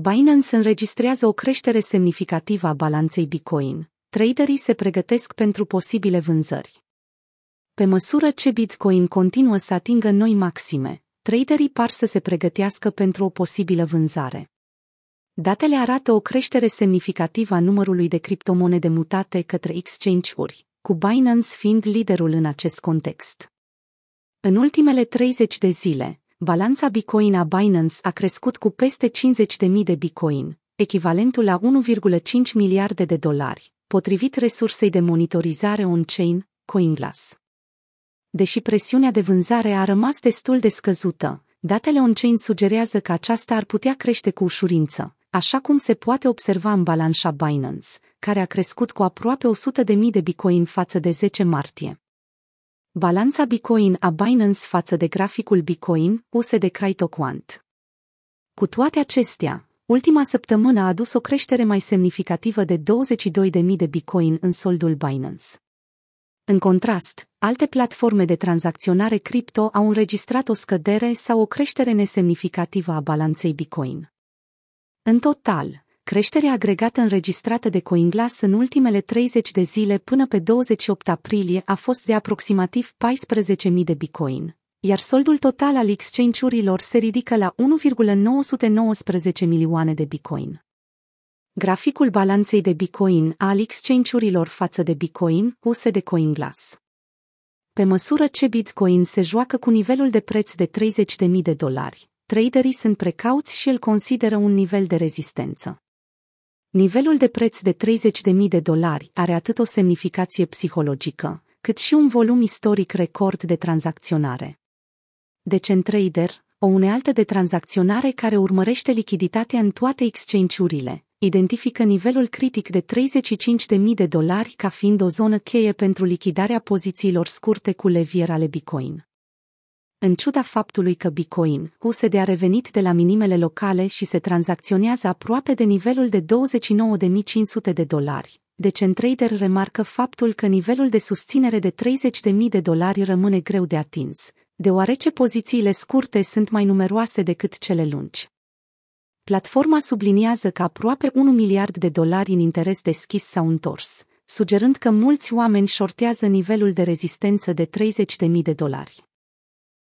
Binance înregistrează o creștere semnificativă a balanței Bitcoin. Traderii se pregătesc pentru posibile vânzări. Pe măsură ce Bitcoin continuă să atingă noi maxime, traderii par să se pregătească pentru o posibilă vânzare. Datele arată o creștere semnificativă a numărului de criptomonede mutate către exchange-uri, cu Binance fiind liderul în acest context. În ultimele 30 de zile, balanța Bitcoin a Binance a crescut cu peste 50.000 de Bitcoin, echivalentul la 1,5 miliarde de dolari, potrivit resursei de monitorizare on-chain, CoinGlass. Deși presiunea de vânzare a rămas destul de scăzută, datele on-chain sugerează că aceasta ar putea crește cu ușurință, așa cum se poate observa în balanța Binance, care a crescut cu aproape 100.000 de Bitcoin față de 10 martie. Balanța Bitcoin a Binance față de graficul Bitcoin, puse de CryptoQuant. Cu toate acestea, ultima săptămână a adus o creștere mai semnificativă de 22.000 de Bitcoin în soldul Binance. În contrast, alte platforme de tranzacționare cripto au înregistrat o scădere sau o creștere nesemnificativă a balanței Bitcoin. În total, creșterea agregată înregistrată de CoinGlass în ultimele 30 de zile până pe 28 aprilie a fost de aproximativ 14.000 de bitcoin, iar soldul total al exchange-urilor se ridică la 1,919 milioane de bitcoin. Graficul balanței de bitcoin al exchange-urilor față de bitcoin puse de CoinGlass. Pe măsură ce Bitcoin se joacă cu nivelul de preț de 30.000 de dolari, traderii sunt precauți și îl consideră un nivel de rezistență. Nivelul de preț de 30.000 de dolari are atât o semnificație psihologică, cât și un volum istoric record de tranzacționare. Decentrader, o unealtă de tranzacționare care urmărește lichiditatea în toate exchange-urile, identifică nivelul critic de 35.000 de dolari ca fiind o zonă cheie pentru lichidarea pozițiilor scurte cu levier ale Bitcoin. În ciuda faptului că Bitcoin, USD a revenit de la minimele locale și se tranzacționează aproape de nivelul de 29.500 de dolari, Decentrader remarcă faptul că nivelul de susținere de 30.000 de dolari rămâne greu de atins, deoarece pozițiile scurte sunt mai numeroase decât cele lungi. Platforma subliniază că aproape 1 miliard de dolari în interes deschis s-au întors, sugerând că mulți oameni șortează nivelul de rezistență de 30.000 de dolari.